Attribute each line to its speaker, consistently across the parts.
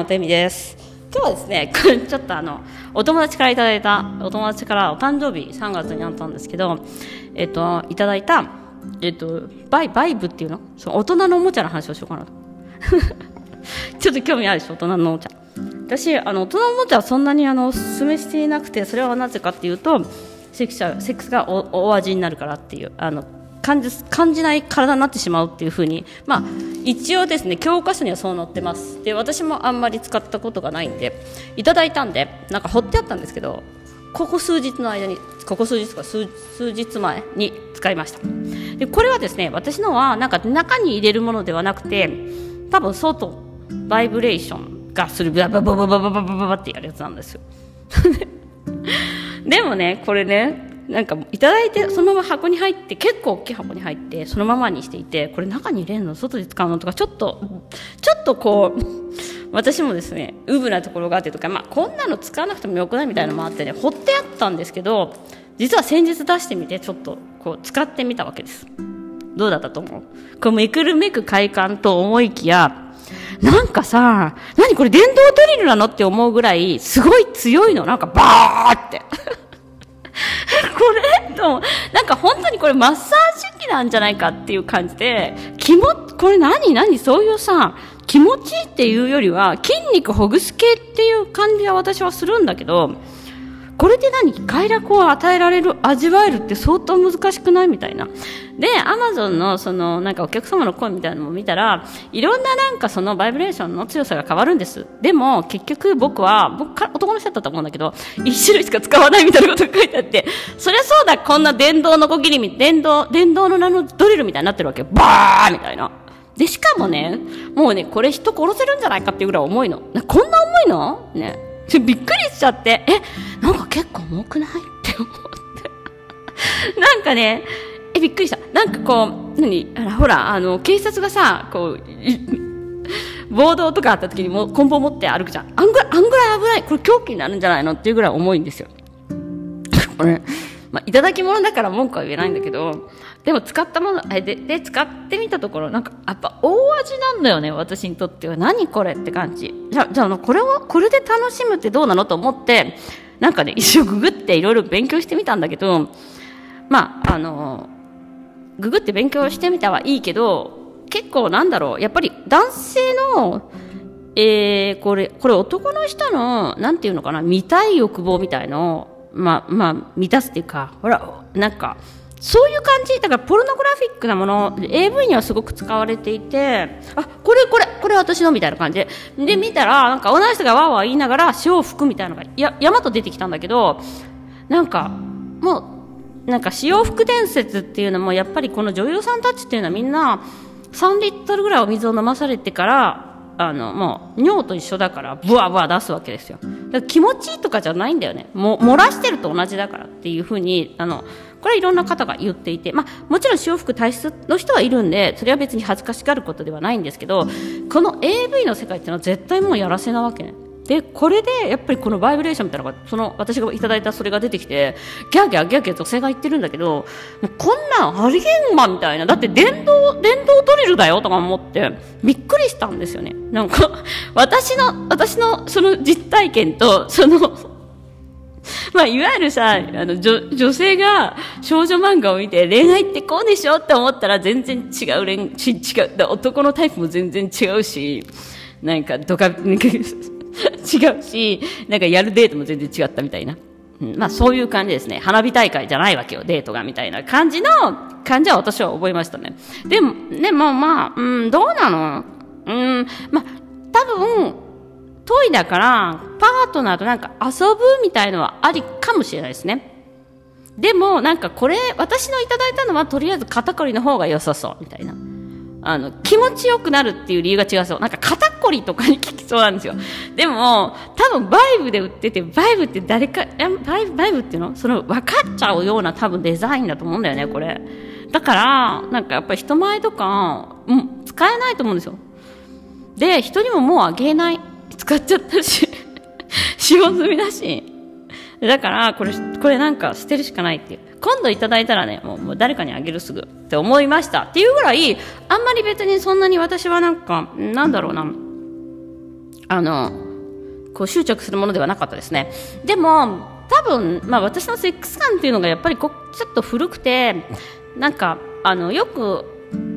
Speaker 1: のてみです。今日はですねちょっとあのお友達からいただいたお友達からお誕生日3月にあったんですけどえっといただいたえっとバイバイブっていうの？そう大人のおもちゃの話をしようかなと。ちょっと興味あるでしょ？大人のおもちゃ。私あの大人のおもちゃはそんなにあのおすすめしていなくてそれはなぜかっていうとセックスセックスがおお味になるからっていうあの感じ感じない体になってしまうっていうふうに、まあ、一応ですね教科書にはそう載ってます。で私もあんまり使ったことがないんでいただいたんでなんか掘ってあったんですけどここ数日の間にここ数日か数日前に使いました。でこれはですね私のはなんか中に入れるものではなくて多分外バイブレーションがするババババババババババってやるやつなんですよ。でもねこれねなんかいただいてそのまま箱に入って結構大きい箱に入ってそのままにしていてこれ中に入れるの？外で使うの？とかちょっとちょっとこう私もですねウブなところがあってとか、まあ、こんなの使わなくてもよくないみたいなのもあってね掘ってあったんですけど実は先日出してみてちょっとこう使ってみたわけです。どうだったと思う？こうめくるめく快感と思いきやなんかさ、何これ電動ドリルなの？って思うぐらい、すごい強いの。なんかバーって。これ？と、なんか本当にこれマッサージ機なんじゃないかっていう感じで、気も、これ何？何？そういうさ、気持ちいいっていうよりは、筋肉ほぐす系っていう感じは私はするんだけど、これで何？快楽を与えられる、味わえるって相当難しくない？みたいな。で、アマゾンのそのなんかお客様の声みたいなのも見たら、いろんななんかそのバイブレーションの強さが変わるんです。でも結局僕は、僕か男の人だったと思うんだけど、一種類しか使わないみたいなことが書いてあって、そりゃそうだ、こんな電動のこぎり、電動、電動の名のドリルみたいになってるわけよ。バーみたいな。で、しかもね、もうね、これ人殺せるんじゃないかっていうぐらい重いの。こんな重いの？ね。びっくりしちゃって、え、なんか結構重くない？って思って。なんかね、え、びっくりした。なんかこう、何？あら、ほら、あの、警察がさ、こう、暴動とかあった時にも棍棒持って歩くじゃん。あんぐらい、あんぐらい危ない。これ凶器になるんじゃないのっていうぐらい重いんですよ。これ、まあ、いただき物だから文句は言えないんだけど、でも使ったもの、で、で、使ってみたところ、なんか、やっぱ大味なんだよね、私にとっては。何これって感じ。じゃ、じゃあ、これを、これで楽しむってどうなのと思って、なんかね、一生ググっていろいろ勉強してみたんだけど、まあ、あの、ググって勉強してみたはいいけど、結構なんだろう、やっぱり男性の、えー、これ、これ男の人の、なんていうのかな、見たい欲望みたいのを、まあ、まあ、満たすっていうか、ほら、なんか、そういう感じだからポルノグラフィックなもの AV にはすごく使われていてあこれこれこれ私のみたいな感じ。でで見たらなんか同じ人がわーわー言いながら潮を吹くみたいなのがや山と出てきたんだけどなんかもうなんか潮吹く伝説っていうのもやっぱりこの女優さんたちっていうのはみんな3リットルぐらいお水を飲まされてからあのもう尿と一緒だからブワブワ出すわけですよ。だから気持ちいいとかじゃないんだよね。も漏らしてると同じだからっていうふうにあのこれはいろんな方が言っていて、まあ、もちろん潮吹く体質の人はいるんでそれは別に恥ずかしがることではないんですけどこの AV の世界っていうのは絶対もうやらせなわけ。ねでこれでやっぱりこのバイブレーションみたいなのがその私がいただいたそれが出てきてギャーギャーギャーギャー女性が言ってるんだけどこんなんありえんわみたいな。だって電動電動ドリルだよとか思ってびっくりしたんですよね。なんか私の私のその実体験とその まあ、いわゆるさ、あの、女、女性が少女漫画を見て恋愛ってこうでしょって思ったら全然違う恋、ち、違う。男のタイプも全然違うし、なんか、とか、違うし、なんかやるデートも全然違ったみたいな。うん、まあそういう感じですね。花火大会じゃないわけよ、デートが、みたいな感じの感じは私は覚えましたね。でも、でもまあ、うん、どうなの？うん、まあ、多分、トイだから、パートナーとなんか遊ぶみたいのはありかもしれないですね。でも、なんかこれ、私のいただいたのはとりあえず肩こりの方が良さそう、みたいな。あの、気持ちよくなるっていう理由が違うそう。なんか肩こりとかに効きそうなんですよ。でも、多分バイブで売ってて、バイブって誰か、バイブ、バイブっていうの？その分かっちゃうような多分デザインだと思うんだよね、これ。だから、なんかやっぱり人前とか、うん、使えないと思うんですよ。で、人にももうあげない。使っちゃったし、使用済みだし。だから、これ、これなんか捨てるしかないっていう。今度いただいたらね、もうもう誰かにあげるすぐって思いました。っていうぐらい、あんまり別にそんなに私はなんか、なんだろうな、あの、こう執着するものではなかったですね。でも、多分、まあ私のセックス感っていうのがやっぱりこちょっと古くて、なんか、あの、よく、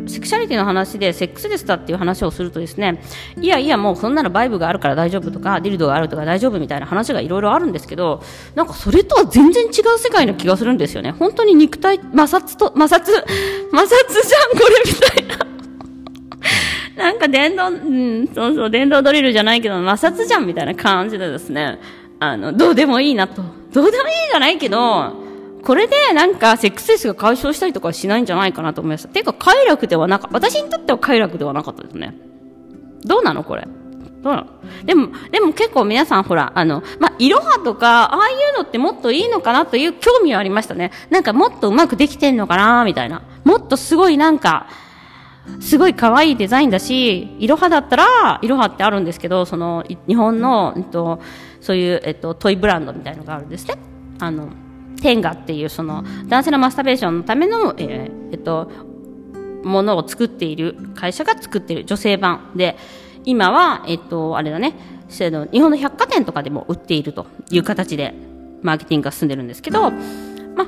Speaker 1: セクシャリティの話でセックスレスだっていう話をするとですねいやいやもうそんなのバイブがあるから大丈夫とかディルドがあるとか大丈夫みたいな話がいろいろあるんですけどなんかそれとは全然違う世界の気がするんですよね本当に肉体摩擦と摩擦 摩擦じゃんこれみたいな なんか電動、うん、そうそう、電動ドリルじゃないけど、摩擦じゃんみたいな感じでですね、あの、どうでもいいなと。どうでもいいじゃないけど、これでなんかセックスレスが解消したりとかしないんじゃないかなと思いました。ていうか快楽ではなかった。私にとっては快楽ではなかったですね。どうなのこれ？どうなの？でも、でも結構皆さんほら、あの、まあ、いろはとか、ああいうのってもっといいのかなという興味はありましたね。なんかもっとうまくできてんのかなみたいな。もっとすごいなんか、すごい可愛いデザインだし、いろはだったら、いろはってあるんですけど、その、日本の、えっと、そういう、えっと、トイブランドみたいのがあるんですね。あの、テンガっていうその男性のマスターベーションのための、えー、えっと、ものを作っている会社が作っている女性版で、今は、えっと、あれだね、日本の百貨店とかでも売っているという形で、マーケティングが進んでるんですけど、まあ、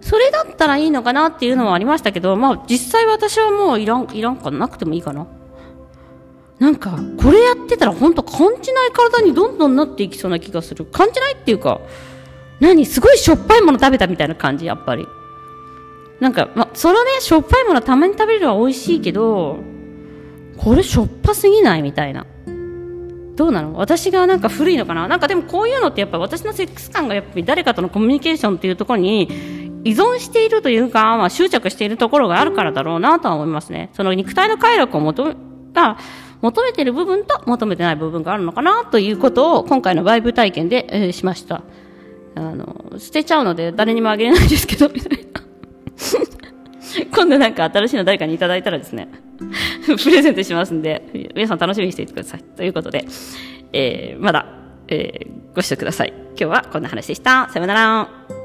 Speaker 1: それだったらいいのかなっていうのはありましたけど、まあ、実際私はもういらん、いらんかなくてもいいかな。なんか、これやってたら本当感じない体にどんどんなっていきそうな気がする。感じないっていうか、何すごいしょっぱいもの食べたみたいな感じ、やっぱり。なんか、ま、そのね、しょっぱいものたまに食べるのは美味しいけど、これしょっぱすぎないみたいな。どうなの？私がなんか古いのかな？なんかでもこういうのってやっぱ私のセックス感がやっぱり誰かとのコミュニケーションっていうところに依存しているというか、まあ、執着しているところがあるからだろうなとは思いますね。その肉体の快楽を求め、が求めてる部分と求めてない部分があるのかなということを今回のバイブ体験で、えー、しました。あの、捨てちゃうので誰にもあげれないですけど、みたいな。今度なんか新しいの誰かにいただいたらですね、プレゼントしますんで、皆さん楽しみにしていてください。ということで、えー、まだ、えー、ご視聴ください。今日はこんな話でした。さよなら。